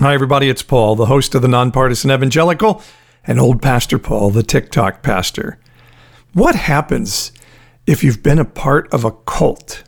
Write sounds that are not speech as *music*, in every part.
Hi, everybody. It's Paul, the host of the Nonpartisan Evangelical, and old Pastor Paul, the TikTok pastor. What happens if you've been a part of a cult?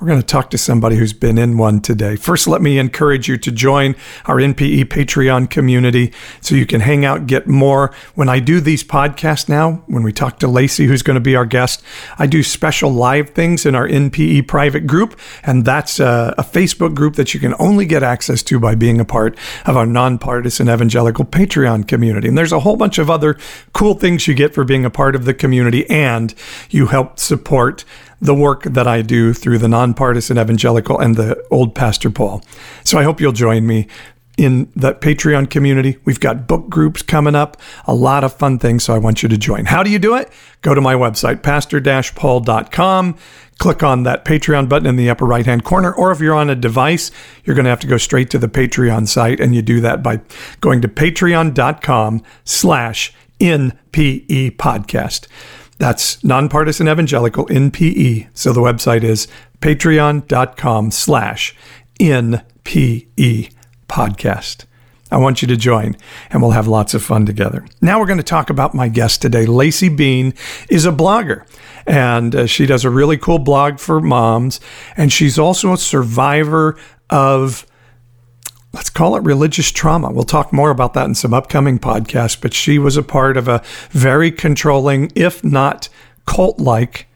We're going to talk to somebody who's been in one today. First, let me encourage you to join our NPE Patreon community so you can hang out, get more. When I do these podcasts now, when we talk to Lacey, who's going to be our guest, I do special live things in our NPE private group. And that's a, a Facebook group that you can only get access to by being a part of our nonpartisan evangelical Patreon community. And there's a whole bunch of other cool things you get for being a part of the community, and you help support the work that I do through the nonpartisan evangelical and the old Pastor Paul. So I hope you'll join me in that Patreon community. We've got book groups coming up, a lot of fun things. So I want you to join. How do you do it? Go to my website, pastor paul.com. Click on that Patreon button in the upper right hand corner. Or if you're on a device, you're going to have to go straight to the Patreon site. And you do that by going to patreon.com slash NPE podcast. That's Nonpartisan Evangelical NPE. So the website is patreon.com slash NPE podcast. I want you to join and we'll have lots of fun together. Now we're going to talk about my guest today. Lacey Bean is a blogger and uh, she does a really cool blog for moms. And she's also a survivor of let's call it religious trauma. We'll talk more about that in some upcoming podcasts, but she was a part of a very controlling, if not cult like,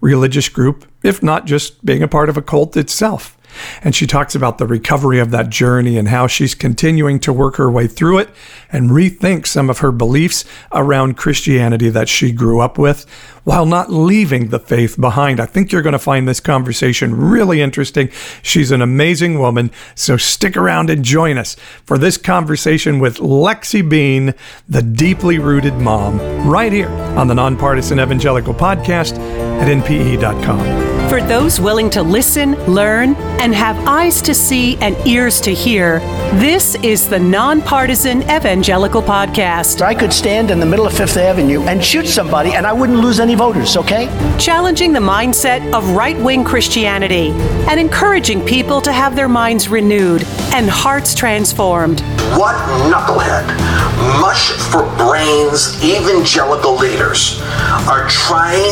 religious group, if not just being a part of a cult itself. And she talks about the recovery of that journey and how she's continuing to work her way through it and rethink some of her beliefs around Christianity that she grew up with while not leaving the faith behind. I think you're going to find this conversation really interesting. She's an amazing woman, so stick around and join us for this conversation with Lacey Bean, the deeply rooted mom, right here on the Nonpartisan Evangelical Podcast at npe.com. For those willing to listen, learn, and have eyes to see and ears to hear, this is the Nonpartisan Evangelical Podcast. I could stand in the middle of Fifth Avenue and shoot somebody and I wouldn't lose any voters, okay? Challenging the mindset of right wing Christianity and encouraging people to have their minds renewed and hearts transformed. What knucklehead, mush for brains evangelical leaders are trying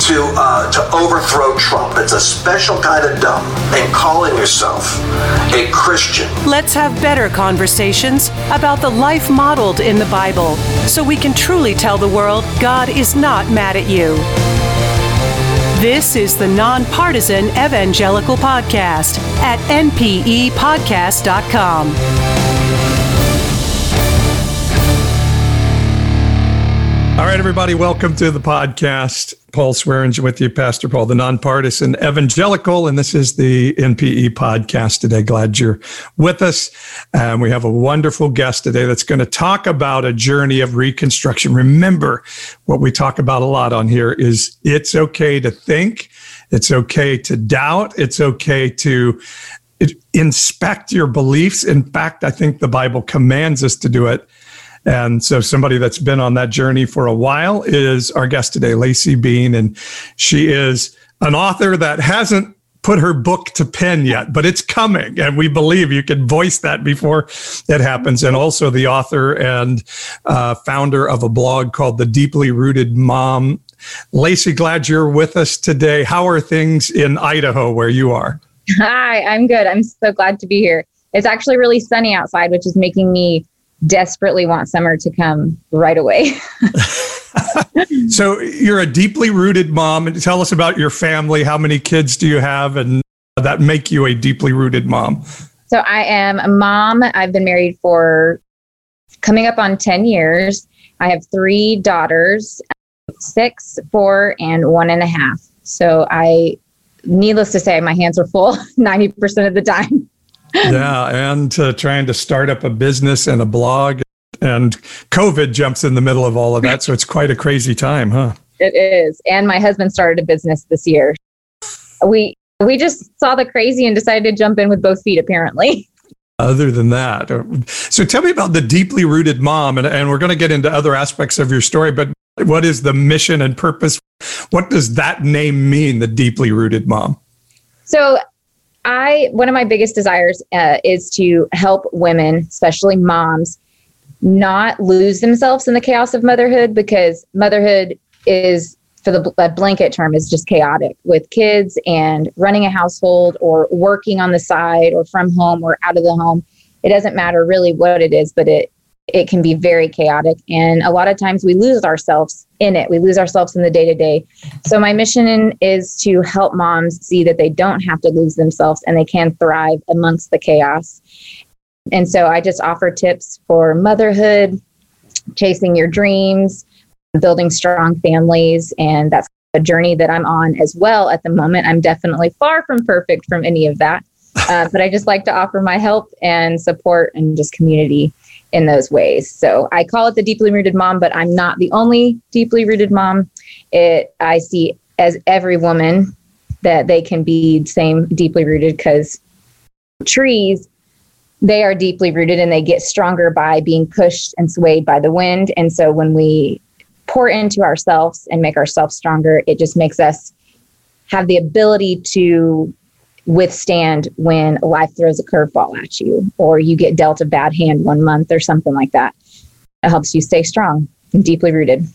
to uh, to overthrow Trump. It's a special kind of dumb. And calling yourself a Christian. Let's have better conversations about the life modeled in the Bible so we can truly tell the world God is not mad at you. This is the Nonpartisan Evangelical Podcast at npepodcast.com. All right, everybody, welcome to the podcast. Paul Swearengin with you, Pastor Paul, the nonpartisan evangelical, and this is the NPE podcast today. Glad you're with us. Um, we have a wonderful guest today that's going to talk about a journey of reconstruction. Remember, what we talk about a lot on here is it's okay to think, it's okay to doubt, it's okay to inspect your beliefs. In fact, I think the Bible commands us to do it and so, somebody that's been on that journey for a while is our guest today, Lacey Bean. And she is an author that hasn't put her book to pen yet, but it's coming. And we believe you can voice that before it happens. And also, the author and uh, founder of a blog called The Deeply Rooted Mom. Lacey, glad you're with us today. How are things in Idaho where you are? Hi, I'm good. I'm so glad to be here. It's actually really sunny outside, which is making me desperately want summer to come right away. *laughs* so you're a deeply rooted mom and tell us about your family. How many kids do you have and that make you a deeply rooted mom? So I am a mom. I've been married for coming up on 10 years. I have three daughters, six, four, and one and a half. So I, needless to say, my hands are full *laughs* 90% of the time yeah, and uh, trying to start up a business and a blog, and COVID jumps in the middle of all of that. So it's quite a crazy time, huh? It is. And my husband started a business this year. We we just saw the crazy and decided to jump in with both feet. Apparently. Other than that, uh, so tell me about the deeply rooted mom, and, and we're going to get into other aspects of your story. But what is the mission and purpose? What does that name mean? The deeply rooted mom. So I one of my biggest desires uh, is to help women, especially moms, not lose themselves in the chaos of motherhood because motherhood is for the blanket term is just chaotic with kids and running a household or working on the side or from home or out of the home. It doesn't matter really what it is, but it it can be very chaotic and a lot of times we lose ourselves in it. We lose ourselves in the day to day. So my mission is to help moms see that they don't have to lose themselves and they can thrive amongst the chaos. And so I just offer tips for motherhood, chasing your dreams, building strong families. And that's a journey that I'm on as well at the moment. I'm definitely far from perfect from any of that. Uh, but I just like to offer my help and support and just community in those ways. So I call it the deeply rooted mom, but I'm not the only deeply rooted mom. It I see as every woman that they can be same deeply rooted because trees they are deeply rooted and they get stronger by being pushed and swayed by the wind. And so when we pour into ourselves and make ourselves stronger, it just makes us have the ability to withstand when life throws a curveball at you or you get dealt a bad hand one month or something like that. It helps you stay strong and deeply rooted.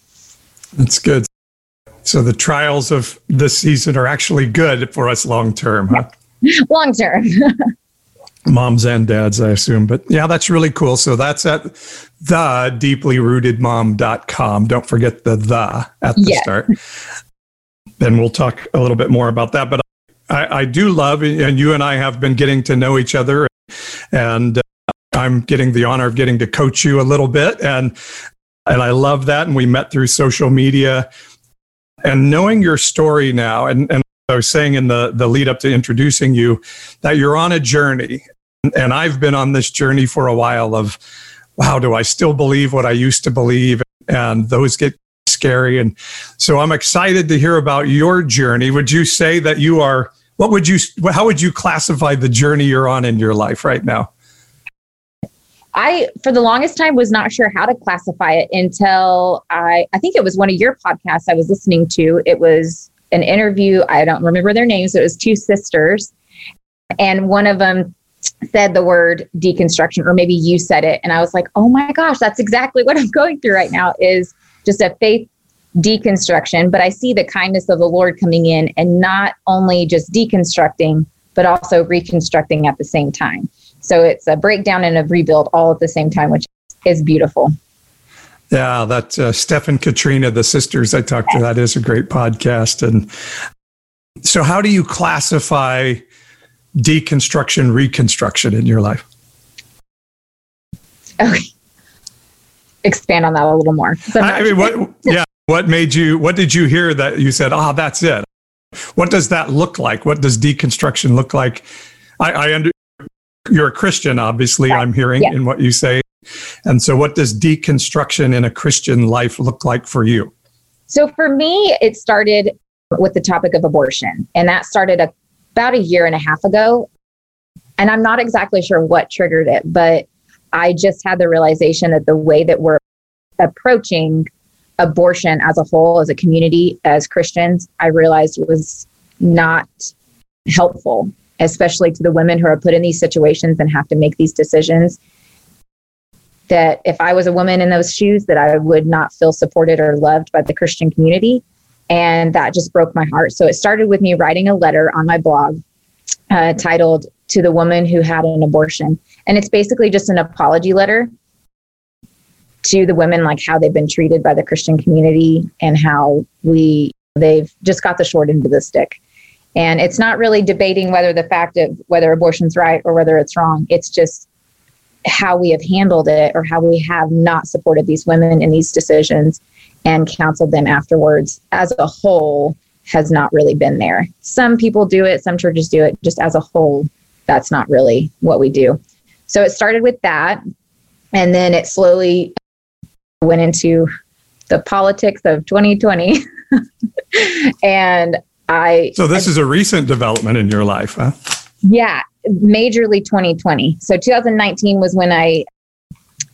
That's good. So the trials of this season are actually good for us long term, huh? *laughs* long term. *laughs* Moms and dads, I assume. But yeah, that's really cool. So that's at the deeplyrootedmom.com. Don't forget the the at the start. Then we'll talk a little bit more about that. But I, I, do love, and you and I have been getting to know each other, and uh, I'm getting the honor of getting to coach you a little bit, and and I love that. And we met through social media, and knowing your story now, and and I was saying in the the lead up to introducing you that you're on a journey, and I've been on this journey for a while of, wow, do I still believe what I used to believe? And those get scary. And so I'm excited to hear about your journey. Would you say that you are, what would you, how would you classify the journey you're on in your life right now? I, for the longest time, was not sure how to classify it until I, I think it was one of your podcasts I was listening to. It was an interview. I don't remember their names. It was two sisters. And one of them said the word deconstruction, or maybe you said it. And I was like, oh my gosh, that's exactly what I'm *laughs* going through right now is just a faith deconstruction, but I see the kindness of the Lord coming in and not only just deconstructing, but also reconstructing at the same time. So it's a breakdown and a rebuild all at the same time, which is beautiful. Yeah, that uh, Steph and Katrina, the sisters I talked to, that is a great podcast. And so, how do you classify deconstruction, reconstruction in your life? Okay expand on that a little more. I mean, what, yeah, what made you, what did you hear that you said, oh, that's it? What does that look like? What does deconstruction look like? I, I under, you're a Christian, obviously, right. I'm hearing yes. in what you say. And so, what does deconstruction in a Christian life look like for you? So, for me, it started with the topic of abortion, and that started a, about a year and a half ago. And I'm not exactly sure what triggered it, but I just had the realization that the way that we're approaching abortion as a whole, as a community, as Christians, I realized was not helpful, especially to the women who are put in these situations and have to make these decisions. That if I was a woman in those shoes, that I would not feel supported or loved by the Christian community. And that just broke my heart. So it started with me writing a letter on my blog uh, titled To the Woman Who Had an Abortion. And it's basically just an apology letter to the women, like how they've been treated by the Christian community and how we they've just got the short end of the stick. And it's not really debating whether the fact of whether abortion's right or whether it's wrong. It's just how we have handled it or how we have not supported these women in these decisions and counseled them afterwards as a whole has not really been there. Some people do it, some churches do it, just as a whole, that's not really what we do. So it started with that. And then it slowly went into the politics of 2020. *laughs* and I. So this I, is a recent development in your life, huh? Yeah, majorly 2020. So 2019 was when I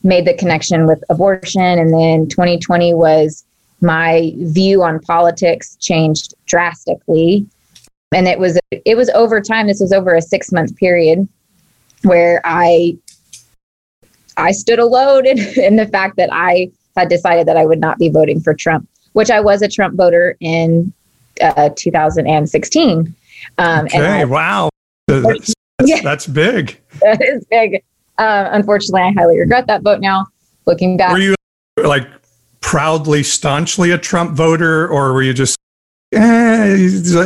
made the connection with abortion. And then 2020 was my view on politics changed drastically and it was it was over time. This was over a six month period where I I stood alone *laughs* in, in the fact that I had decided that I would not be voting for Trump, which I was a Trump voter in uh, 2016. Um, okay, I, wow, *laughs* that's, yeah, that's big. That is big. Uh, unfortunately, I highly regret that vote now. Looking back, were you like proudly, staunchly a Trump voter, or were you just, eh,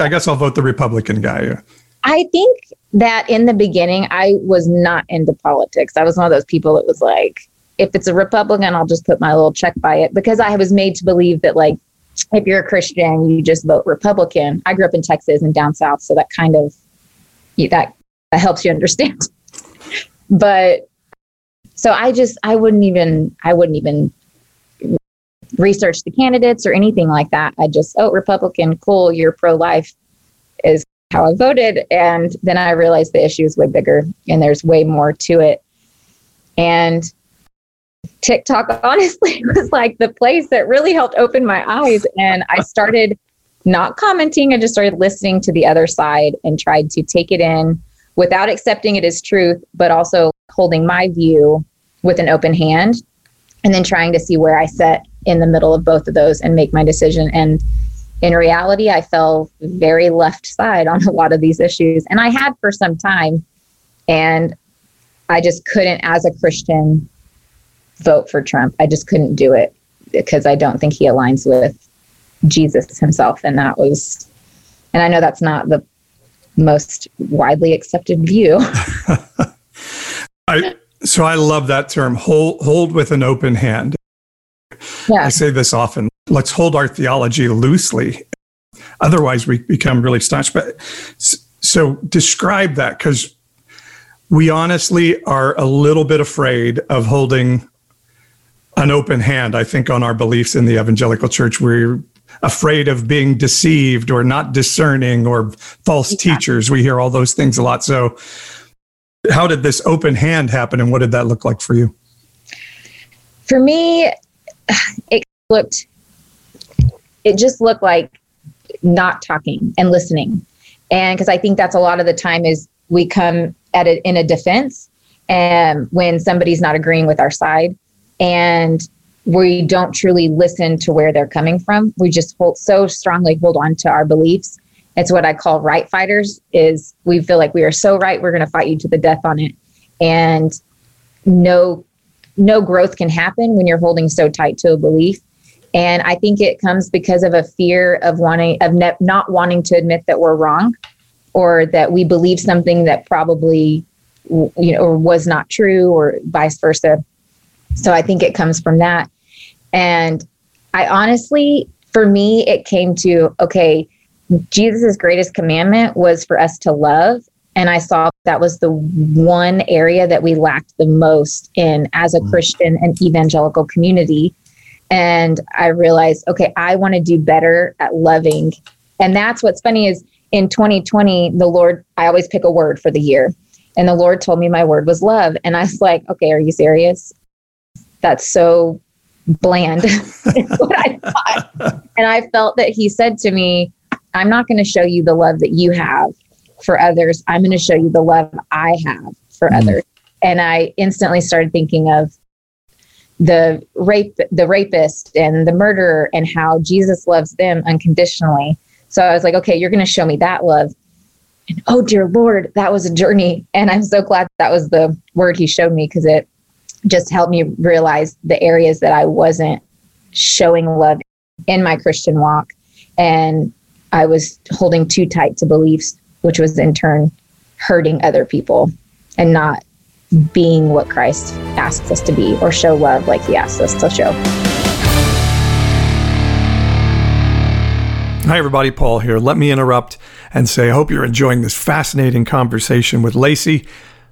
I guess I'll vote the Republican guy? I think that in the beginning, I was not into politics. I was one of those people that was like, if it's a Republican, I'll just put my little check by it because I was made to believe that, like, if you're a Christian, you just vote Republican. I grew up in Texas and down south, so that kind of that, that helps you understand. *laughs* but so I just I wouldn't even I wouldn't even research the candidates or anything like that. I just oh Republican, cool, you're pro life is how I voted. And then I realized the issue is way bigger and there's way more to it. And TikTok *laughs* honestly was like the place that really helped open my eyes. And I started not commenting, I just started listening to the other side and tried to take it in without accepting it as truth, but also holding my view with an open hand and then trying to see where I set in the middle of both of those and make my decision. And in reality, I fell very left side on a lot of these issues. And I had for some time. And I just couldn't, as a Christian, vote for Trump. I just couldn't do it because I don't think he aligns with Jesus himself. And that was, and I know that's not the most widely accepted view. *laughs* *laughs* I, so I love that term, hold, hold with an open hand. Yeah. I say this often. Let's hold our theology loosely. Otherwise, we become really staunch. But so describe that because we honestly are a little bit afraid of holding an open hand. I think on our beliefs in the evangelical church, we're afraid of being deceived or not discerning or false yeah. teachers. We hear all those things a lot. So, how did this open hand happen and what did that look like for you? For me, it looked, it just looked like not talking and listening. And because I think that's a lot of the time is we come at it in a defense and when somebody's not agreeing with our side and we don't truly listen to where they're coming from. We just hold so strongly hold on to our beliefs. It's what I call right fighters is we feel like we are so right, we're going to fight you to the death on it. And no no growth can happen when you're holding so tight to a belief. And I think it comes because of a fear of wanting of ne- not wanting to admit that we're wrong or that we believe something that probably you know or was not true or vice versa. So I think it comes from that. And I honestly, for me, it came to okay, Jesus' greatest commandment was for us to love. And I saw that was the one area that we lacked the most in as a mm. Christian and evangelical community. And I realized, okay, I want to do better at loving. And that's what's funny is in 2020, the Lord, I always pick a word for the year. And the Lord told me my word was love. And I was like, okay, are you serious? that's so bland *laughs* what I thought. *laughs* And I felt that he said to me, I'm not going to show you the love that you have for others. I'm going to show you the love I have for mm. others. And I instantly started thinking of the rape the rapist and the murderer and how Jesus loves them unconditionally. So I was like, okay, you're going to show me that love. And oh dear Lord, that was a journey. And I'm so glad that was the word he showed me because it just helped me realize the areas that I wasn't showing love in my Christian walk. And I was holding too tight to beliefs, which was in turn hurting other people and not being what Christ asks us to be or show love like he asks us to show. Hi, everybody. Paul here. Let me interrupt and say I hope you're enjoying this fascinating conversation with Lacey.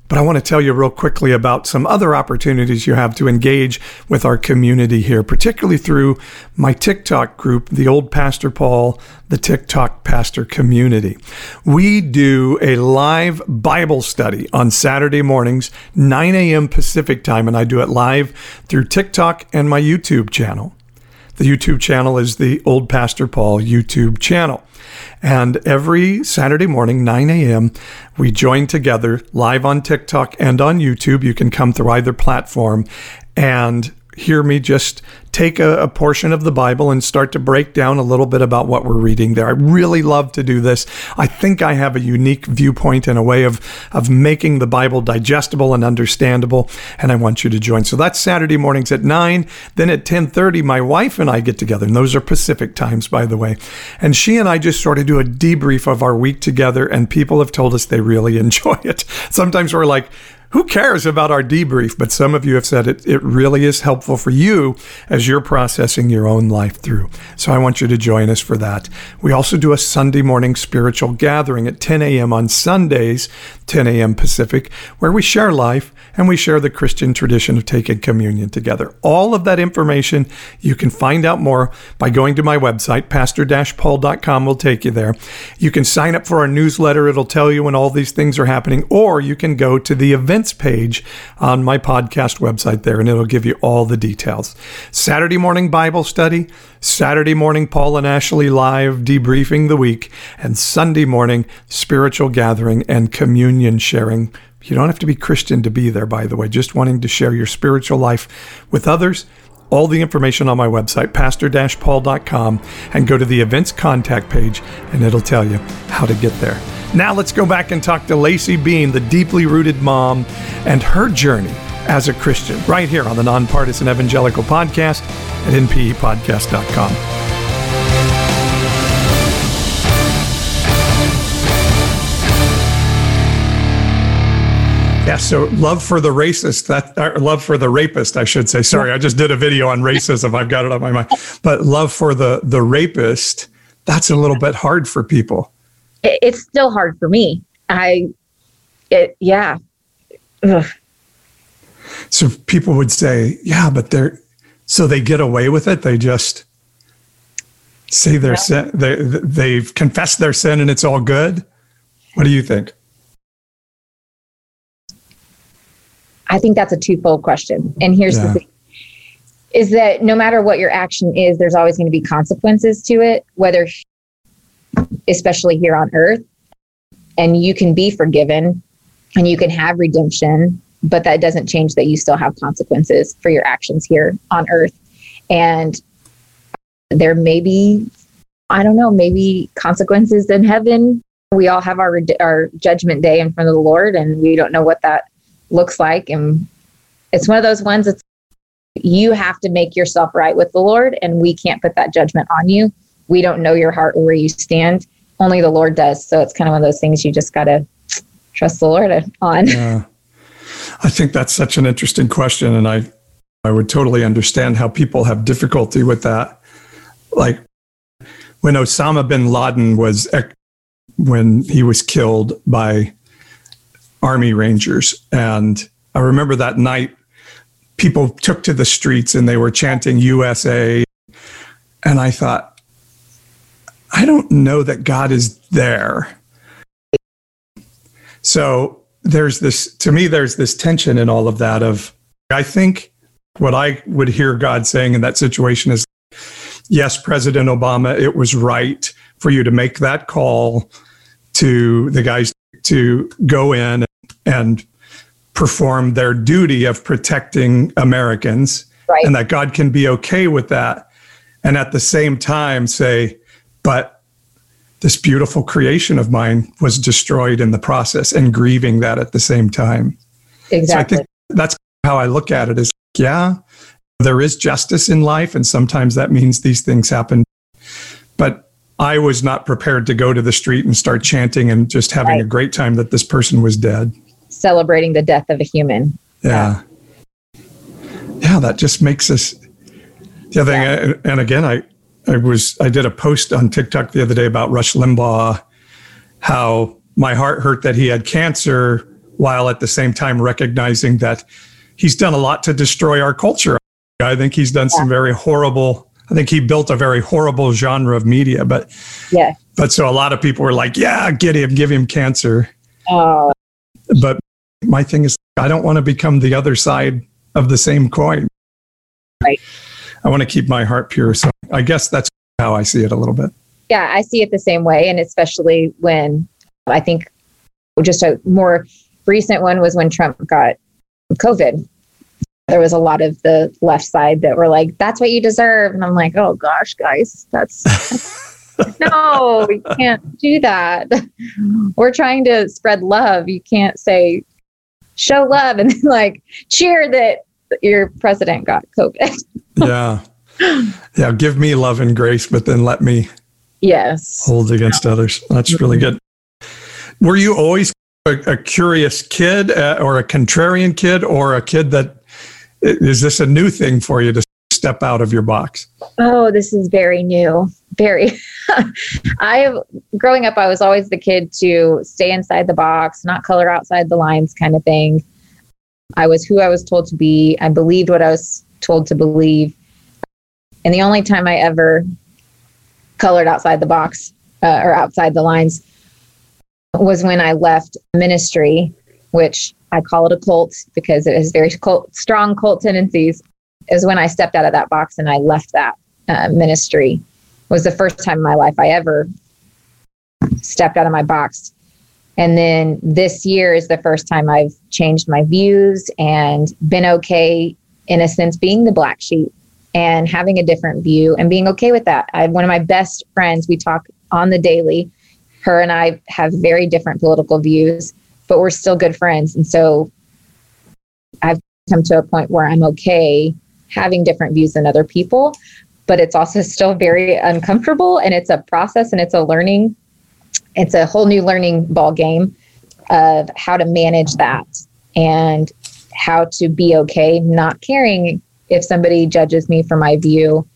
But I want to tell you real quickly about some other opportunities you have to engage with our community here, particularly through my TikTok group, the Old Pastor Paul, the TikTok Pastor Community. We do a live Bible study on Saturday mornings, 9 a.m. Pacific time, and I do it live through TikTok and my YouTube channel. The YouTube channel is the Old Pastor Paul YouTube channel. And every Saturday morning, 9 a.m., we join together live on TikTok and on YouTube. You can come through either platform and hear me just take a, a, portion of the Bible and start to break down a little bit about what we're reading there. I really love to do this. I think I have a unique viewpoint and a way of, of making the Bible digestible and understandable, and I want you to join. So that's Saturday mornings at 9. Then at 10.30, my wife and I get together, and those are Pacific times, by the way. And she and I just sort of do a debrief of our week together, and people have told us they really *laughs* enjoy it. Sometimes we're like, who cares about our debrief? But some of you have said it, it really is helpful for you as you're processing your own life through. So I want you to join us for that. We also do a Sunday morning spiritual gathering at 10 a.m. on Sundays, 10 a.m. Pacific, where we share life and we share the Christian tradition of taking communion together. All of that information you can find out more by going to my website, pastor-paul.com will take you there. You can sign up for our newsletter. It'll tell you when all these things are happening, or you can go to the events page on my podcast website there, and it'll give you all the details. Saturday morning Bible study, Saturday morning Paul and Ashley live debriefing the week, and Sunday morning spiritual gathering and communion sharing you don't have to be Christian to be there, by the way, just wanting to share your spiritual life with others. All the information on my website, pastor paul.com, and go to the events contact page, and it'll tell you how to get there. Now let's go back and talk to Lacey Bean, the deeply rooted mom, and her journey as a Christian, right here on the Nonpartisan Evangelical Podcast at npepodcast.com. Yeah, so love for the racist, that love for the rapist, I should say. Sorry, I just did a video on racism. I've got it on my mind. But love for the the rapist, that's a little bit hard for people. It's still hard for me. I, it, yeah. Ugh. So people would say, yeah, but they're so they get away with it. They just say their yeah. sin. They they've confessed their sin and it's all good. What do you think? I think that's a twofold question. And here's yeah. the thing is that no matter what your action is, there's always going to be consequences to it, whether, especially here on earth. And you can be forgiven and you can have redemption, but that doesn't change that you still have consequences for your actions here on earth. And there may be, I don't know, maybe consequences in heaven. We all have our our judgment day in front of the Lord, and we don't know what that looks like. And it's one of those ones that's you have to make yourself right with the Lord, and we can't put that judgment on you. We don't know your heart or where you stand. Only the Lord does. So it's kind of one of those things you just got to trust the Lord on. Yeah. I think that's such an interesting question. And I, I would totally understand how people have difficulty with that. Like when Osama bin Laden was, when he was killed by Army Rangers. And I remember that night, people took to the streets and they were chanting USA. And I thought, I don't know that God is there. So there's this, to me, there's this tension in all of that of, I think what I would hear God saying in that situation is, yes, President Obama, it was right for you to make that call to the guys to go in and perform their duty of protecting Americans right. and that God can be okay with that. And at the same time say, but this beautiful creation of mine was destroyed in the process and grieving that at the same time. Exactly. So I think that's how I look at it is yeah, there is justice in life. And sometimes that means these things happen. But I was not prepared to go to the street and start chanting and just having right. a great time that this person was dead celebrating the death of a human. Yeah. Yeah, that just makes us the other yeah. thing. And again, I, I was, I did a post on TikTok the other day about Rush Limbaugh, how my heart hurt that he had cancer while at the same time recognizing that he's done a lot to destroy our culture. I think he's done yeah. some very horrible, I think he built a very horrible genre of media, but yeah. But so a lot of people were like, yeah, get him, give him cancer. Oh. But my thing is I don't want to become the other side of the same coin. Right. I want to keep my heart pure. So I guess that's how I see it a little bit. Yeah, I see it the same way. And especially when I think just a more recent one was when Trump got COVID. There was a lot of the left side that were like, that's what you deserve. And I'm like, oh gosh, guys, that's *laughs* no, you can't do that. We're trying to spread love. You can't say show love and *laughs* like cheer that your president got COVID. *laughs* yeah. Yeah. Give me love and grace, but then let me yes hold against others. That's really good. Were you always a, a curious kid uh, or a contrarian kid or a kid that is this a new thing for you to step out of your box? Oh, this is very new. Very. *laughs* I growing up, I was always the kid to stay inside the box, not color outside the lines, kind of thing. I was who I was told to be. I believed what I was told to believe. And the only time I ever colored outside the box uh, or outside the lines was when I left ministry, which I call it a cult because it has very cult, strong cult tendencies. Is when I stepped out of that box and I left that uh, ministry. Was the first time in my life I ever stepped out of my box. And then this year is the first time I've changed my views and been okay, in a sense, being the black sheep and having a different view and being okay with that. I have one of my best friends, we talk on the daily her and I have very different political views, but we're still good friends. And so I've come to a point where I'm okay having different views than other people, but it's also still very uncomfortable and it's a process and it's a learning, it's a whole new learning ball game of how to manage that and how to be okay not caring if somebody judges me for my view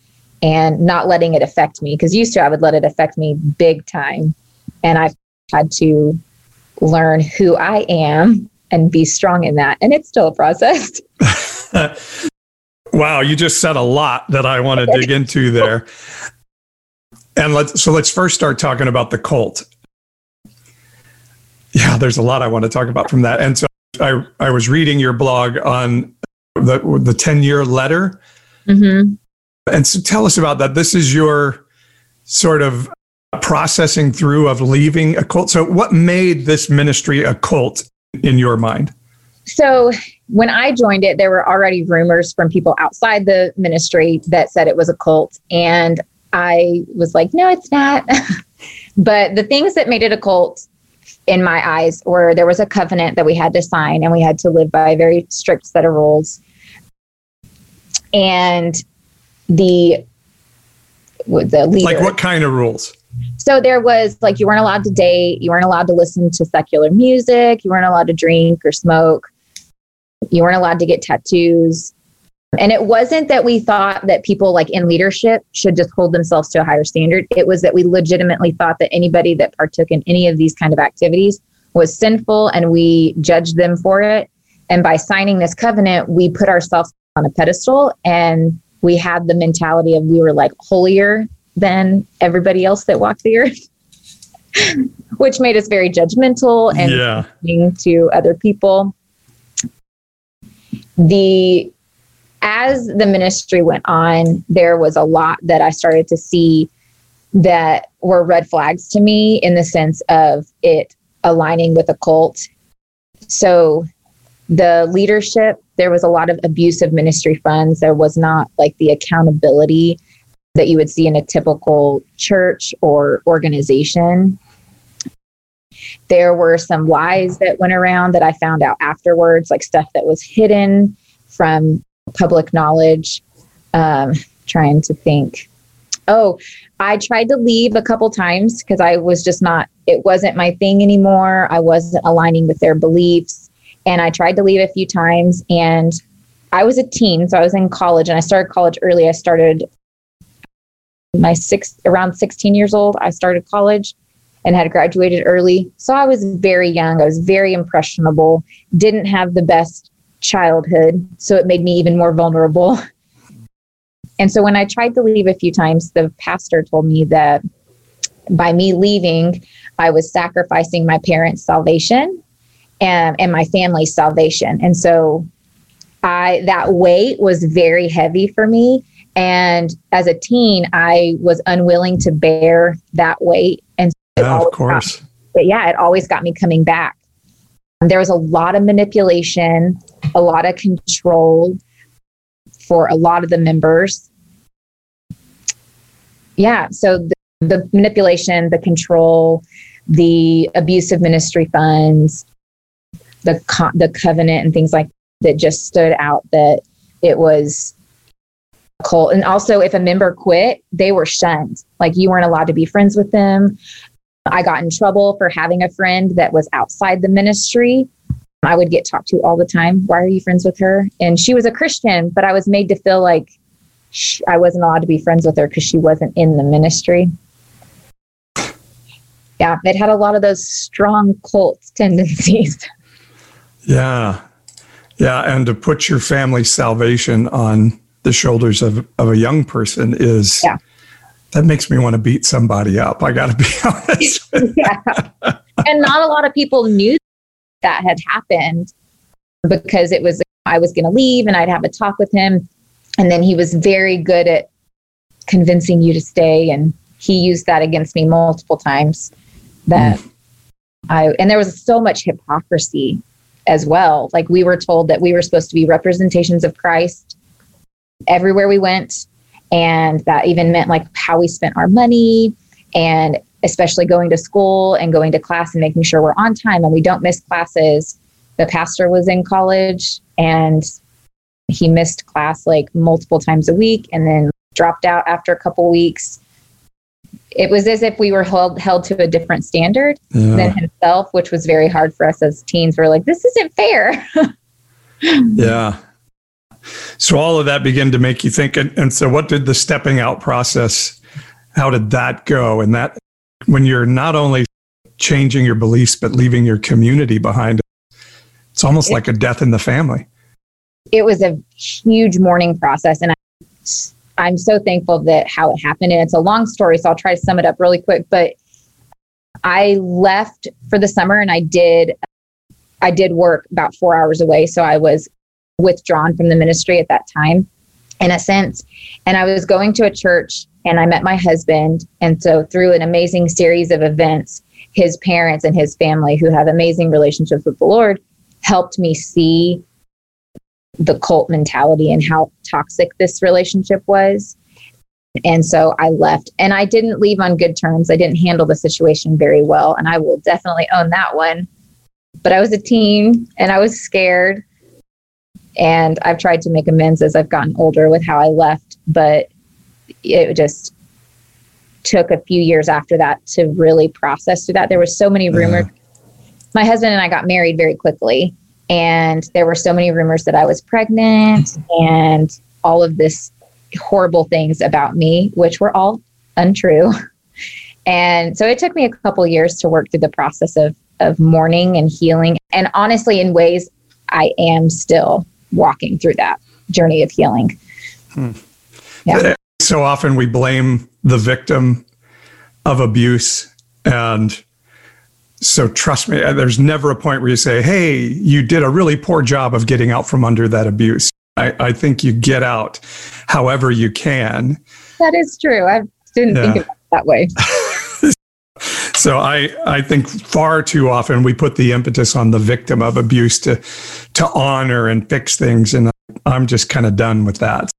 and not letting it affect me because used to I would let it affect me big time and I've had to learn who I am and be strong in that. And it's still a process. *laughs* *laughs* wow, you just said a lot that I want to dig into there. And let's so let's first start talking about the cult. Yeah, there's a lot I want to talk about from that. And so I I was reading your blog on the the 10 year letter. Mm-hmm. And so tell us about that. This is your sort of processing through of leaving a cult. So, what made this ministry a cult in your mind? So, when I joined it, there were already rumors from people outside the ministry that said it was a cult. And I was like, no, it's not. *laughs* but the things that made it a cult in my eyes were there was a covenant that we had to sign and we had to live by a very strict set of rules. And the the leader, like what kind of rules? So there was like you weren't allowed to date, you weren't allowed to listen to secular music, you weren't allowed to drink or smoke, you weren't allowed to get tattoos. And it wasn't that we thought that people like in leadership should just hold themselves to a higher standard. It was that we legitimately thought that anybody that partook in any of these kind of activities was sinful and we judged them for it. And by signing this covenant, we put ourselves on a pedestal and we had the mentality of we were like holier than everybody else that walked the earth, *laughs* which made us very judgmental and yeah. to other people. The as the ministry went on, there was a lot that I started to see that were red flags to me in the sense of it aligning with a cult. So the leadership, there was a lot of abusive ministry funds. There was not like the accountability that you would see in a typical church or organization. There were some lies that went around that I found out afterwards, like stuff that was hidden from public knowledge. Um, trying to think. Oh, I tried to leave a couple times because I was just not, it wasn't my thing anymore. I wasn't aligning with their beliefs. And I tried to leave a few times. And I was a teen, so I was in college and I started college early. I started my six around 16 years old i started college and had graduated early. So i was very young. I was very impressionable. Didn't have the best childhood so it made me even more vulnerable. *laughs* And so when i tried to leave a few times the pastor told me that by me leaving i was sacrificing my parents salvation and, and my family's salvation. And so i that weight was very heavy for me. And as a teen, I was unwilling to bear that weight. Yeah, of course. but yeah, it always got me coming back. There was a lot of manipulation, a lot of control for a lot of the members. Yeah, so the, the manipulation, the control, the abusive ministry funds, the co- the covenant and things like that just stood out that it was cult. And also, if a member quit, they were shunned. Like you weren't allowed to be friends with them. I got in trouble for having a friend that was outside the ministry. I would get talked to all the time. Why are you friends with her? And she was a Christian, but I was made to feel like she, I wasn't allowed to be friends with her because she wasn't in the ministry. Yeah, it had a lot of those strong cult *laughs* tendencies. Yeah. Yeah. And to put your family's salvation on the shoulders of, of a young person is Yeah. that makes me want to beat somebody up. I got to be *laughs* honest. *laughs* yeah. And not a lot of people knew that had happened because it was, I was going to leave and I'd have a talk with him. And then he was very good at convincing you to stay. And he used that against me multiple times. That mm. I, and there was so much hypocrisy as well. Like we were told that we were supposed to be representations of Christ everywhere we went. And that even meant like how we spent our money and especially going to school and going to class and making sure we're on time and we don't miss classes. The pastor was in college and he missed class like multiple times a week and then dropped out after a couple weeks. It was as if we were held held to a different standard Yeah. than himself, which was very hard for us as teens. We're like, this isn't fair. *laughs* Yeah. So all of that began to make you think. And, and so, what did the stepping out process? How did that go? And that, when you're not only changing your beliefs but leaving your community behind, it's almost like a death in the family. it was a huge mourning process and I, i'm so thankful that how it happened and it's a long story so i'll try to sum it up really quick but i left for the summer and i did i did work about four hours away so i was withdrawn from the ministry at that time in a sense and i was going to a church and i met my husband and so through an amazing series of events his parents and his family who have amazing relationships with the lord helped me see the cult mentality and how toxic this relationship was. And so I left and I didn't leave on good terms. I didn't handle the situation very well. And I will definitely own that one. But I was a teen and I was scared. And I've tried to make amends as I've gotten older with how I left. But it just took a few years after that to really process through that. There was so many uh-huh. rumors. My husband and I got married very quickly and there were so many rumors that I was pregnant *laughs* and all of this horrible things about me, which were all untrue. *laughs* And so it took me a couple years to work through the process of of mourning and healing. And honestly, in ways, I am still walking through that journey of healing. Hmm. Yeah. So often we blame the victim of abuse. And so trust me, uh, there's never a point where you say, hey, you did a really poor job of getting out from under that abuse. I, I think you get out however you can. That is true. I didn't think of it that way. *laughs* So I, I think far too often we put the impetus on the victim of abuse to to honor and fix things, and I'm just kind of done with that.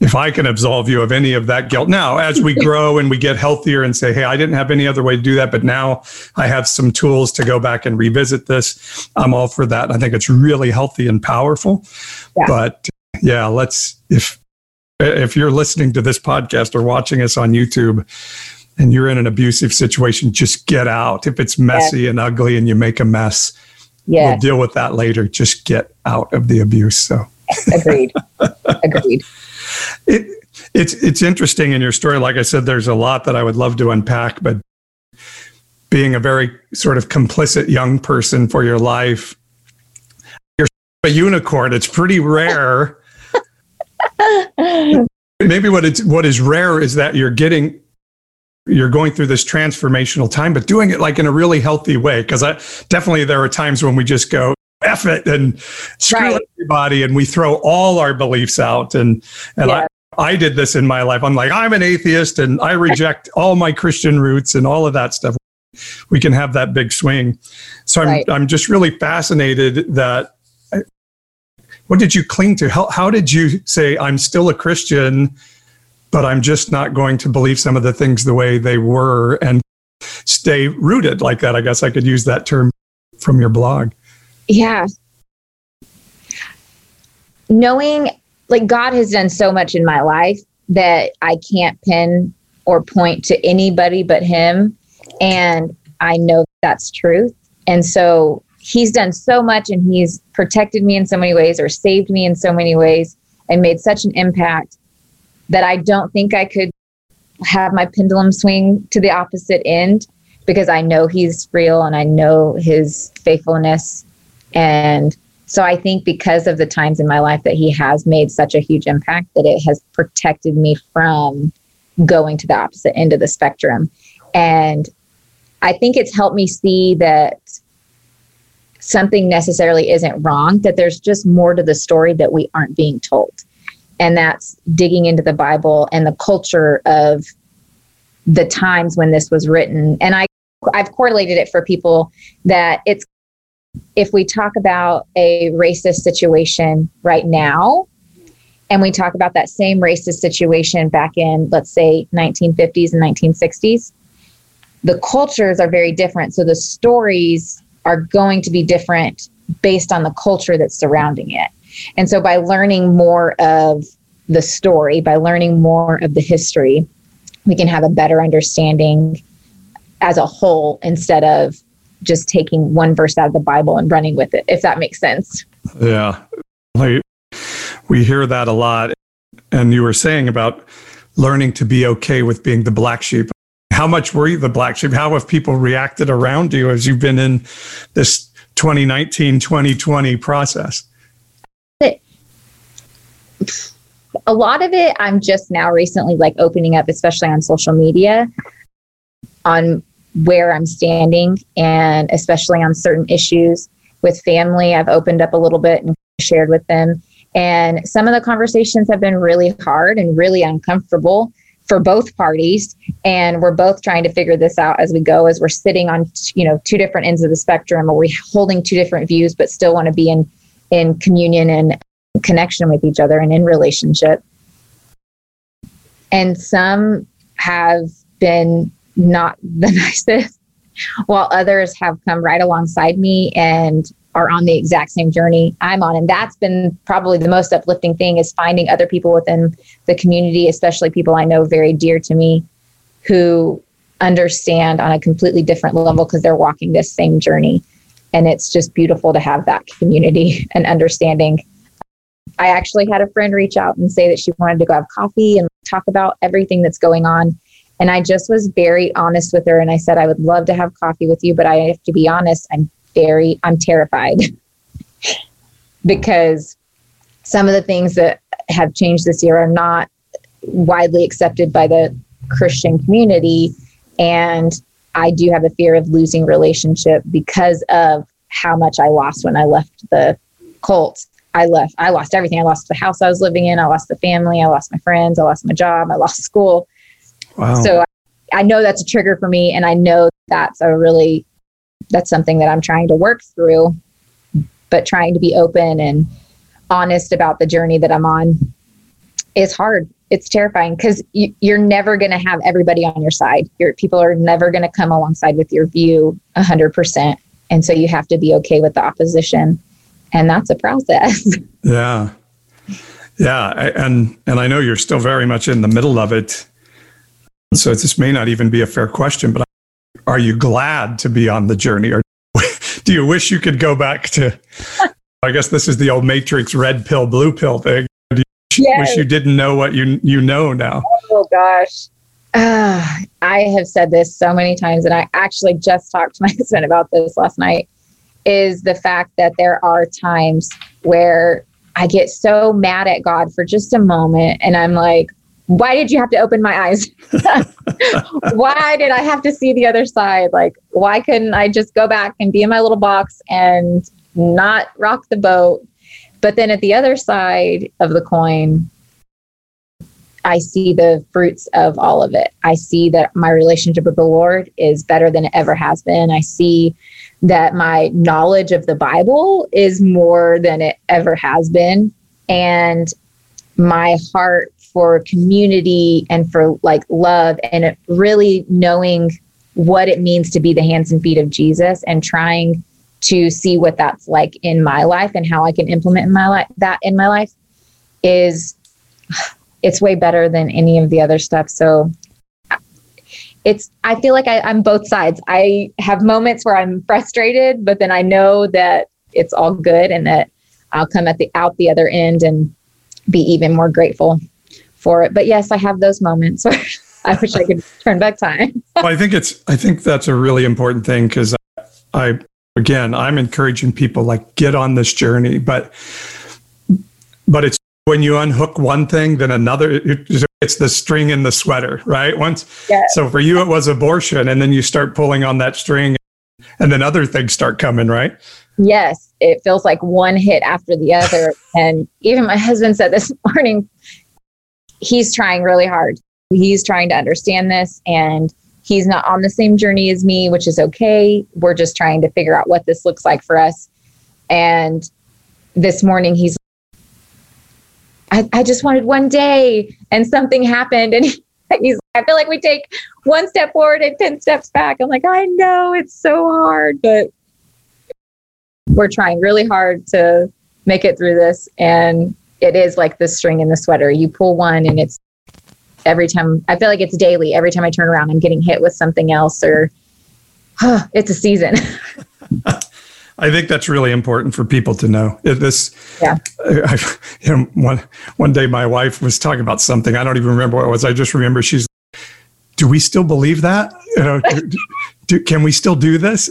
If I can absolve you of any of that guilt now, as we *laughs* grow and we get healthier and say, "Hey, I didn't have any other way to do that, but now I have some tools to go back and revisit this," I'm all for that. I think it's really healthy and powerful. Yeah. But yeah, let's if if you're listening to this podcast or watching us on YouTube and you're in an abusive situation, just get out. If it's messy and ugly and you make a mess, we'll deal with that later. Just get out of the abuse. So *laughs* agreed. agreed. *laughs* it it's it's interesting in your story. Like I said, there's a lot that I would love to unpack, but being a very sort of complicit young person for your life, you're a unicorn. It's pretty rare. *laughs* Maybe what it's what is rare is that you're getting you're going through this transformational time, but doing it like in a really healthy way. Because I definitely there are times when we just go F it and screw Right. everybody and we throw all our beliefs out. And and Yeah. I I did this in my life. I'm like, I'm an atheist and I reject all my Christian roots and all of that stuff. We can have that big swing. So I'm, Right. I'm just really fascinated that. What did you cling to? How, how did you say, I'm still a Christian, but I'm just not going to believe some of the things the way they were and stay rooted like that? I guess I could use that term from your blog. Yeah. Knowing like God has done so much in my life that I can't pin or point to anybody but Him. And I know that's truth. And so He's done so much and He's protected me in so many ways or saved me in so many ways and made such an impact that I don't think I could have my pendulum swing to the opposite end because I know He's real and I know His faithfulness. And so I think because of the times in my life that he has made such a huge impact that it has protected me from going to the opposite end of the spectrum. And I think it's helped me see that something necessarily isn't wrong, that there's just more to the story that we aren't being told. And that's digging into the Bible and the culture of the times when this was written. And I I've correlated it for people that it's if we talk about a racist situation right now and we talk about that same racist situation back in let's say 1950s and 1960s the cultures are very different so the stories are going to be different based on the culture that's surrounding it and so by learning more of the story by learning more of the history we can have a better understanding as a whole instead of just taking one verse out of the Bible and running with it, if that makes sense. Yeah. Like, we hear that a lot. And you were saying about learning to be okay with being the black sheep. How much were you the black sheep? How have people reacted around you as you've been in this 2019 2020 process? A lot of it, I'm just now recently like opening up, especially on social media, on where I'm standing and especially on certain issues with family. I've opened up a little bit and shared with them. And some of the conversations have been really hard and really uncomfortable for both parties. And we're both trying to figure this out as we go, as we're sitting on, you know, two different ends of the spectrum, or we're holding two different views, but still want to be in, in communion and connection with each other and in relationship. And some have been not *laughs* the nicest, while others have come right alongside me and are on the exact same journey I'm on. And that's been probably the most uplifting thing is finding other people within the community, especially people I know very dear to me who understand on a completely different level because they're walking this same journey. And it's just beautiful to have that community *laughs* and understanding. I actually had a friend reach out and say that she wanted to go have coffee and talk about everything that's going on. And I just was very honest with her. And I said, I would love to have coffee with you, but I have to be honest, I'm very, I'm terrified *laughs* because some of the things that have changed this year are not widely accepted by the Christian community. And I do have a fear of losing relationship because of how much I lost when I left the cult. I left, I lost everything. I lost the house I was living in. I lost the family. I lost my friends. I lost my job. I lost school. Wow. So I know that's a trigger for me. And I know that's a really, that's something that I'm trying to work through, but trying to be open and honest about the journey that I'm on is hard. It's terrifying because you, you're never going to have everybody on your side. Your people are never going to come alongside with your view 100%. And so you have to be okay with the opposition. And that's a process. *laughs* Yeah. Yeah. I- And, and I know you're still very much in the middle of it. So this may not even be a fair question, but are you glad to be on the journey or *laughs* do you wish you could go back to, I guess this is the old matrix red pill, blue pill thing. Do you Yes. wish you didn't know what you, you know now? Oh gosh. Uh, I have said this so many times, and I actually just talked to my *laughs* husband about this last night. Is the fact that there are times where I get so mad at God for just a moment, and I'm like, why did you have to open my eyes? *laughs* why did I have to see the other side? Like, why couldn't I just go back and be in my little box and not rock the boat? But then at the other side of the coin, I see the fruits of all of it. I see that my relationship with the Lord is better than it ever has been. I see that my knowledge of the Bible is more than it ever has been. And my heart for community and for like love and really knowing what it means to be the hands and feet of Jesus and trying to see what that's like in my life and how I can implement in my life that in my life is *sighs* it's way better than any of the other stuff. So it's I feel like I, I'm both sides. I have moments where I'm frustrated, but then I know that it's all good and that I'll come at the out the other end and be even more grateful for it. But yes, I have those moments where *laughs* I wish I could turn back time. *laughs* well, I think it's I think that's a really important thing because I, I again I'm encouraging people like get on this journey, but but it's when you unhook one thing, then another. It's the string in the sweater, right? Once, yes. so for you it was abortion, and then you start pulling on that string, and then other things start coming, right? Yes, it feels like one hit after the other, *laughs* and even my husband said this *laughs* morning, he's trying really hard. He's trying to understand this, and he's not on the same journey as me, which is okay. We're just trying to figure out what this looks like for us. And this morning, he's I, I just wanted one day and something happened and *laughs* he's I feel like we take one step forward and 10 steps back. I'm like, I know it's so hard, but we're trying really hard to make it through this. And it is like the string in the sweater. You pull one and it's every time I feel like it's daily. Every time I turn around, I'm getting hit with something else or *sighs* it's a season. *laughs* I think that's really important for people to know. This, yeah. I, you know, one one day my wife was talking about something. I don't even remember what it was. I just remember she's, "Do we still believe that? You know, do, do, can we still do this?"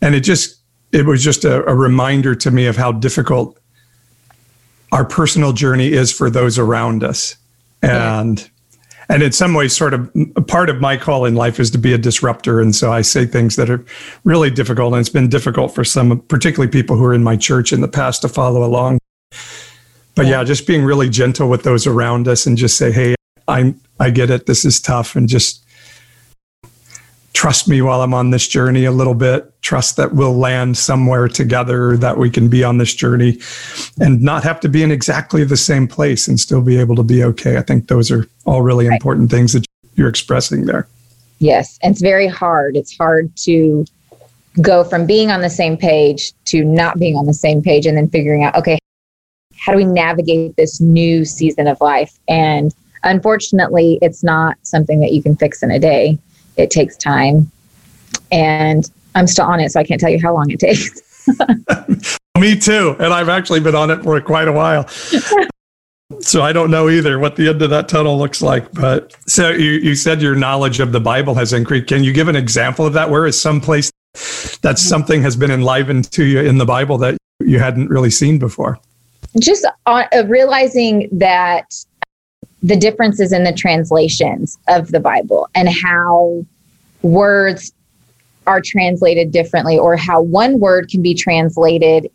And it just it was just a, a reminder to me of how difficult our personal journey is for those around us, and. And in some ways sort of part of my call in life is to be a disruptor. And so i say things that are really difficult and it's been difficult for some particularly people who are in my church in the past to follow along. But yeah, yeah just being really gentle with those around us and just say hey i'm i get it. This is tough and just trust me while I'm on this journey a little bit. Trust that we'll land somewhere together, that we can be on this journey and not have to be in exactly the same place and still be able to be okay. I think those are all really right. important things that you're expressing there. Yes. And it's very hard. It's hard to go from being on the same page to not being on the same page and then figuring out, okay, how do we navigate this new season of life? And unfortunately, it's not something that you can fix in a day it takes time. And I'm still on it, so I can't tell you how long it takes. *laughs* *laughs* Me too. And I've actually been on it for quite a while. *laughs* so I don't know either what the end of that tunnel looks like. But so you, you said your knowledge of the Bible has increased. Can you give an example of that? Where is some place that something has been enlivened to you in the Bible that you hadn't really seen before? Just on, uh, realizing that the differences in the translations of the Bible and how words are translated differently or how one word can be translated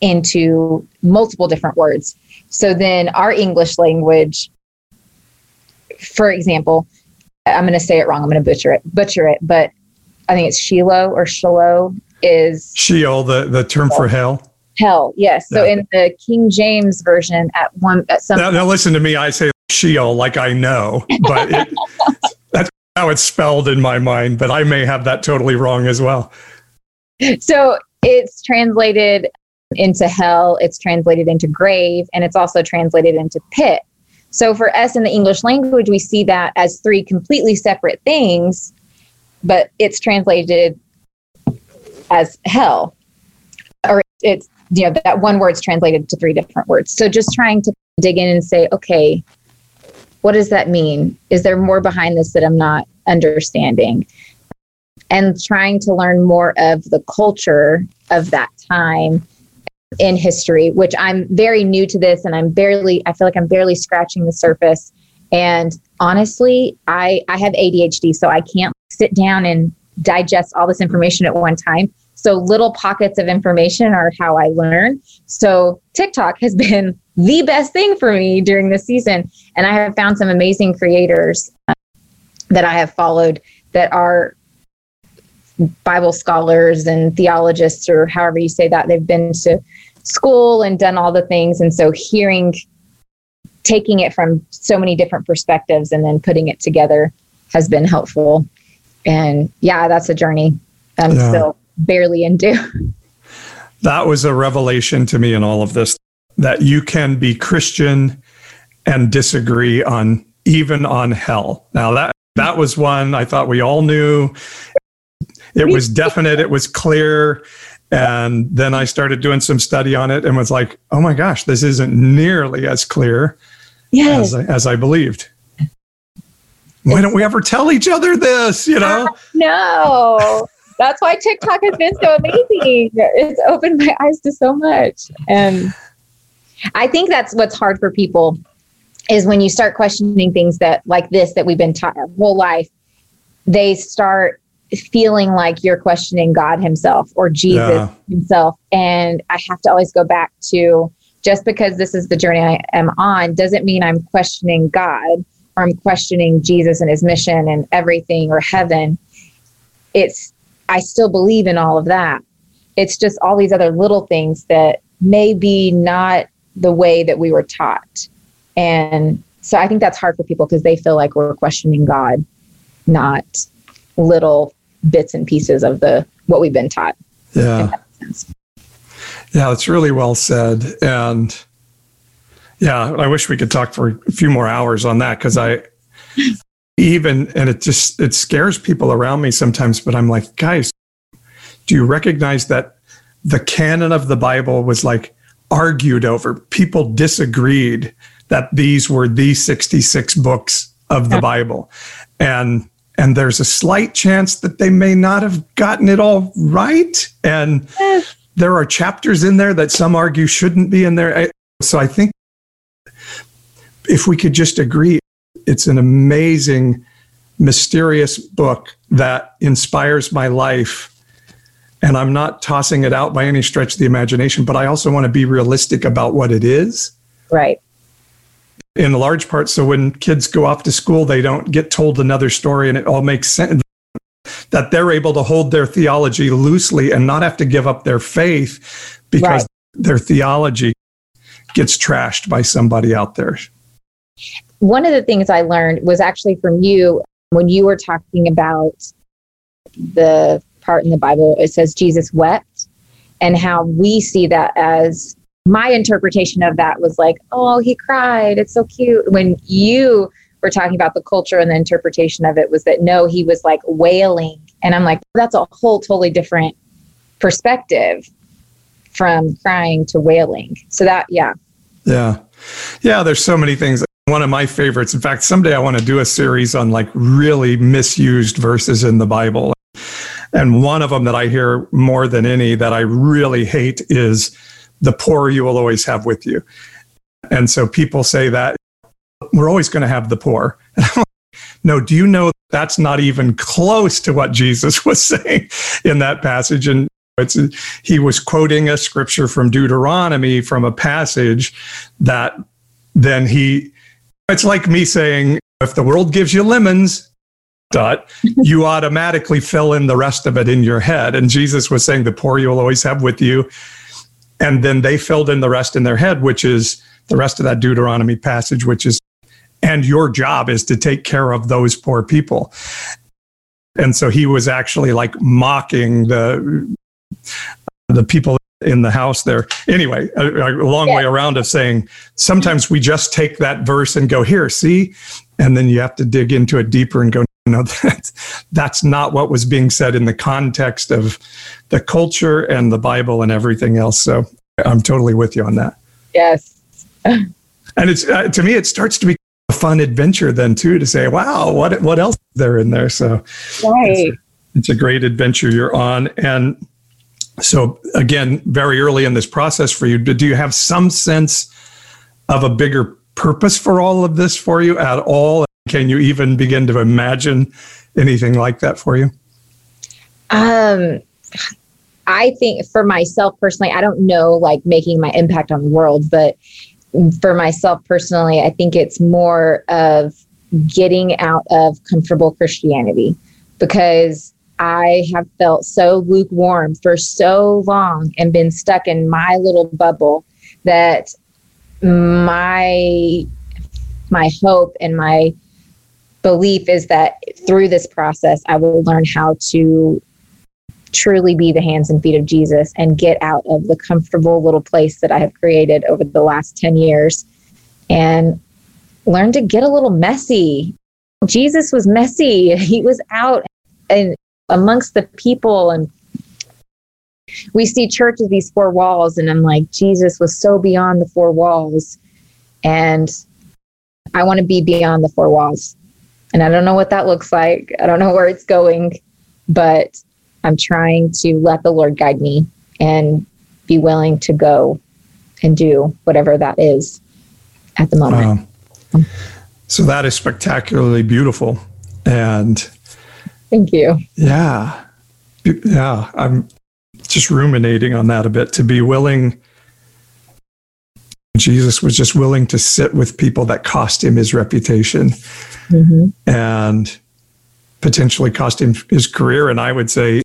into multiple different words. So then our English language, for example, I'm going to say it wrong. I'm going to butcher it, butcher it, but I think it's Shiloh or Shiloh is Sheol, the, the term for hell. Hell, yes. So yeah. in the King James version, at one at some now, now listen to me. I say Sheol like I know, but it, *laughs* that's how it's spelled in my mind. But I may have that totally wrong as well. So it's translated into hell, it's translated into grave, and it's also translated into pit. So for us in the English language, we see that as three completely separate things, but it's translated as hell. Or it's, you know, that one word's translated to three different words. So just trying to dig in and say, okay, what does that mean? Is there more behind this that I'm not understanding? And trying to learn more of the culture of that time in history, which I'm very new to this and I'm barely, I feel like I'm barely scratching the surface. And honestly, I, I have ADHD, so I can't sit down and digest all this information at one time. So little pockets of information are how I learn. So TikTok has been the best thing for me during the season. And I have found some amazing creators uh, that I have followed that are Bible scholars and theologists, or however you say that. They've been to school and done all the things. And so hearing, taking it from so many different perspectives and then putting it together has been helpful. And yeah, that's a journey I'm yeah. still barely into. *laughs* That was a revelation to me in all of this that you can be Christian and disagree on even on hell. Now that that was one I thought we all knew. It was definite, it was clear. And then I started doing some study on it and was like, oh my gosh, this isn't nearly as clear yes. as, I, as I believed. Why don't we ever tell each other this? You know? Ah, no. That's why TikTok has been so amazing. It's opened my eyes to so much. And I think that's what's hard for people is when you start questioning things that like this that we've been taught our whole life, they start feeling like you're questioning God himself or Jesus yeah. himself. And I have to always go back to just because this is the journey I am on doesn't mean I'm questioning God or I'm questioning Jesus and his mission and everything or heaven. It's, I still believe in all of that. It's just all these other little things that may be not the way that we were taught. And so I think that's hard for people because they feel like we're questioning God, not little bits and pieces of the what we've been taught. Yeah. Yeah, it's really well said. And yeah, I wish we could talk for a few more hours on that because I even and it just it scares people around me sometimes, but I'm like, guys, do you recognize that the canon of the Bible was like argued over? People disagreed that these were the 66 books of the Bible. And and there's a slight chance that they may not have gotten it all right. And eh. there are chapters in there that some argue shouldn't be in there. So I think if we could just agree, it's an amazing, mysterious book that inspires my life. And I'm not tossing it out by any stretch of the imagination, but I also want to be realistic about what it is. Right in large part so when kids go off to school they don't get told another story and it all makes sense that they're able to hold their theology loosely and not have to give up their faith because right. their theology gets trashed by somebody out there one of the things i learned was actually from you when you were talking about the part in the bible it says jesus wept and how we see that as my interpretation of that was like, oh, he cried. It's so cute. When you were talking about the culture and the interpretation of it was that no, he was like wailing. And I'm like, that's a whole totally different perspective from crying to wailing. So that, yeah. Yeah. Yeah. There's so many things. One of my favorites, in fact, someday I want to do a series on like really misused verses in the Bible. And one of them that I hear more than any that I really hate is the poor you will always have with you. And so people say that we're always going to have the poor. *laughs* no, do you know that's not even close to what Jesus *laughs* was saying in that passage? And it's, he was quoting a scripture from Deuteronomy from a passage that then he, it's like me saying, if the world gives you lemons, dot, you automatically fill in the rest of it in your head. And Jesus was saying, the poor you will always have with you and then they filled in the rest in their head, which is the rest of that Deuteronomy passage, which is, and your job is to take care of those poor people. And so he was actually like mocking the the people in the house there. Anyway, a, a long yeah. way around of saying sometimes we just take that verse and go here, see, and then you have to dig into it deeper and go, no, *laughs* that's, that's not what was being said in the context of the culture and the Bible and everything else. So I'm totally with you on that. Yes. *laughs* and it's uh, to me, it starts to be a fun adventure then too to say, wow, what what else is there in there? So right. It's, it's a great adventure you're on. And so again, very early in this process for you, do you have some sense of a bigger purpose for all of this for you at all? Can you even begin to imagine anything like that for you? Um, I think for myself personally, I don't know like making my impact on the world, but for myself personally, I think it's more of getting out of comfortable Christianity because I have felt so lukewarm for so long and been stuck in my little bubble that my my hope and my belief is that through this process I will learn how to truly be the hands and feet of Jesus and get out of the comfortable little place that I have created over the last 10 years and learn to get a little messy. Jesus was messy. He was out and amongst the people and we see church as these four walls and I'm like Jesus was so beyond the four walls and I want to be beyond the four walls. And I don't know what that looks like. I don't know *laughs* where it's going, but I'm trying to let the Lord guide me and be willing to go and do whatever that is at the moment. Wow. So that is spectacularly beautiful. And thank you. Yeah. Yeah. I'm just ruminating on that a bit to be willing. Jesus was just willing to sit with people that cost him his reputation mm-hmm. and potentially cost him his career. And I would say,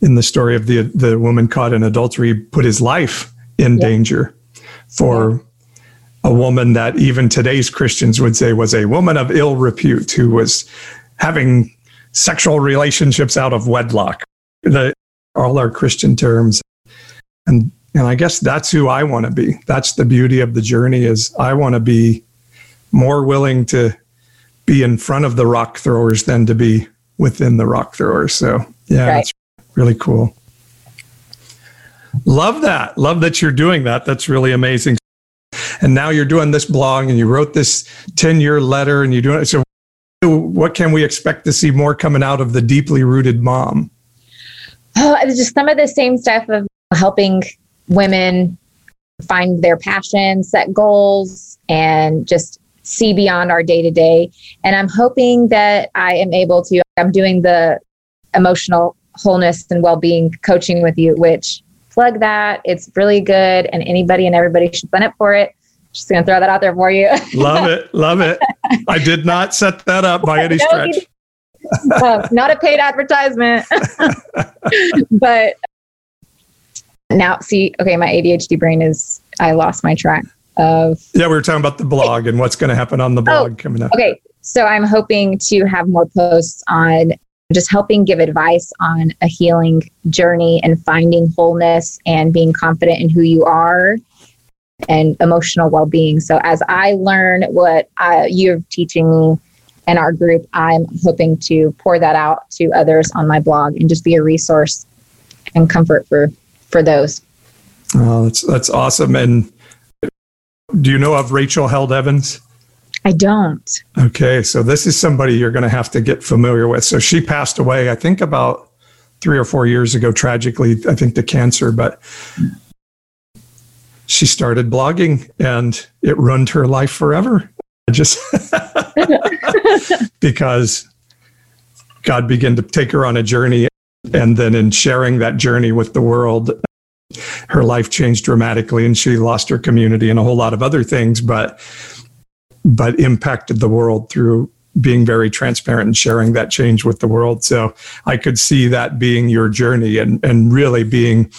in the story of the the woman caught in adultery, put his life in yeah. danger for yeah. a woman that even today's Christians would say was a woman of ill repute who was having sexual relationships out of wedlock. The, all our Christian terms. And and I guess that's who I want to be. That's the beauty of the journey is I want to be more willing to be in front of the rock throwers than to be within the rock throwers. So yeah, right. it's really cool. Love that. Love that you're doing that. That's really amazing. And now you're doing this blog and you wrote this 10 year letter and you're doing it. So what can we expect to see more coming out of the deeply rooted mom? Oh, just some of the same stuff of helping women find their passion, set goals, and just see beyond our day to day. And I'm hoping that I am able to, I'm doing the emotional wholeness and well being coaching with you, which plug that. It's really good, and anybody and everybody should sign up for it. Just gonna throw that out there for you. love it, *laughs* love it. I did not set that up by *laughs* any stretch. uh, not a paid advertisement, *laughs* but now see, okay, my ADHD brain is. I lost my track of. Yeah, we were talking about the blog and what's going to happen on the blog oh, coming up. Okay, so I'm hoping to have more posts on just helping give advice on a healing journey and finding wholeness and being confident in who you are and emotional well-being. So as I learn what uh, you're teaching me in our group, I'm hoping to pour that out to others on my blog and just be a resource and comfort for for those. Oh, that's that's awesome. And do you know of Rachel Held Evans? I don't. Okay, so this is somebody you're going to have to get familiar with. So she passed away, I think, about three or four years ago, tragically, I think, to cancer. But she started blogging and it ruined her life forever. Just *laughs* *laughs* because God began to take her on a journey. And then in sharing that journey with the world, her life changed dramatically and she lost her community and a whole lot of other things. But but impacted the world through being very transparent and sharing that change with the world. So I could see that being your journey and, and really being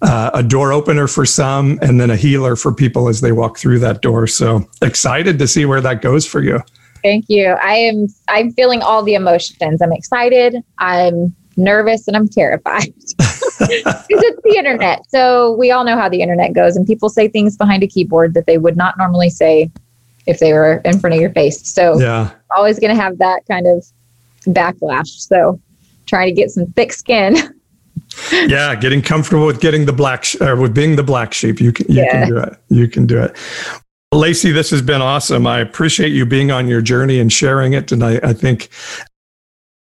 uh, a door opener for some and then a healer for people as they walk through that door. So excited to see where that goes for you. Thank you. I am I'm feeling all the emotions. I'm excited, I'm nervous, and I'm terrified. Because *laughs* it's the internet. So we all know how the internet goes and people say things behind a keyboard that they would not normally say if they were in front of your face. So yeah, always going to have that kind of backlash. So trying to get some thick skin. *laughs* yeah, getting comfortable with getting the black sh- or with being the black sheep. You can you yeah. can do it. You can do it. Lacey, this has been awesome. I appreciate you being on your journey and sharing it. And I, I think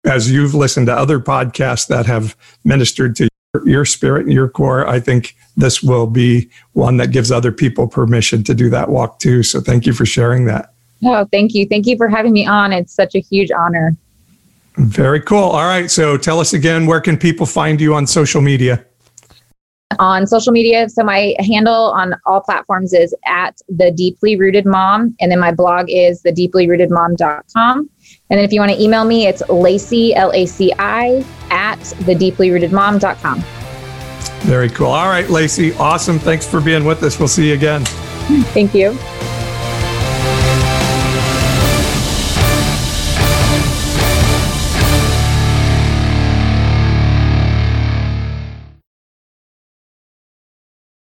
as you've listened to other podcasts that have ministered to your spirit and your core, I think this will be one that gives other people permission to do that walk too. So thank you for sharing that. Oh, thank you. Thank you for having me on. It's such a huge honor. Very cool. All right. So tell us again, where can people find you on social media? On social media, so my handle on all platforms is at the deeply rooted mom, and then my blog is the deeplyrootedmom.com. And then if you want to email me, it's Laci, L A C I, at the deeplyrootedmom.com. Very cool. All right, Laci. Awesome. Thanks for being with us. We'll see you again. Thank you.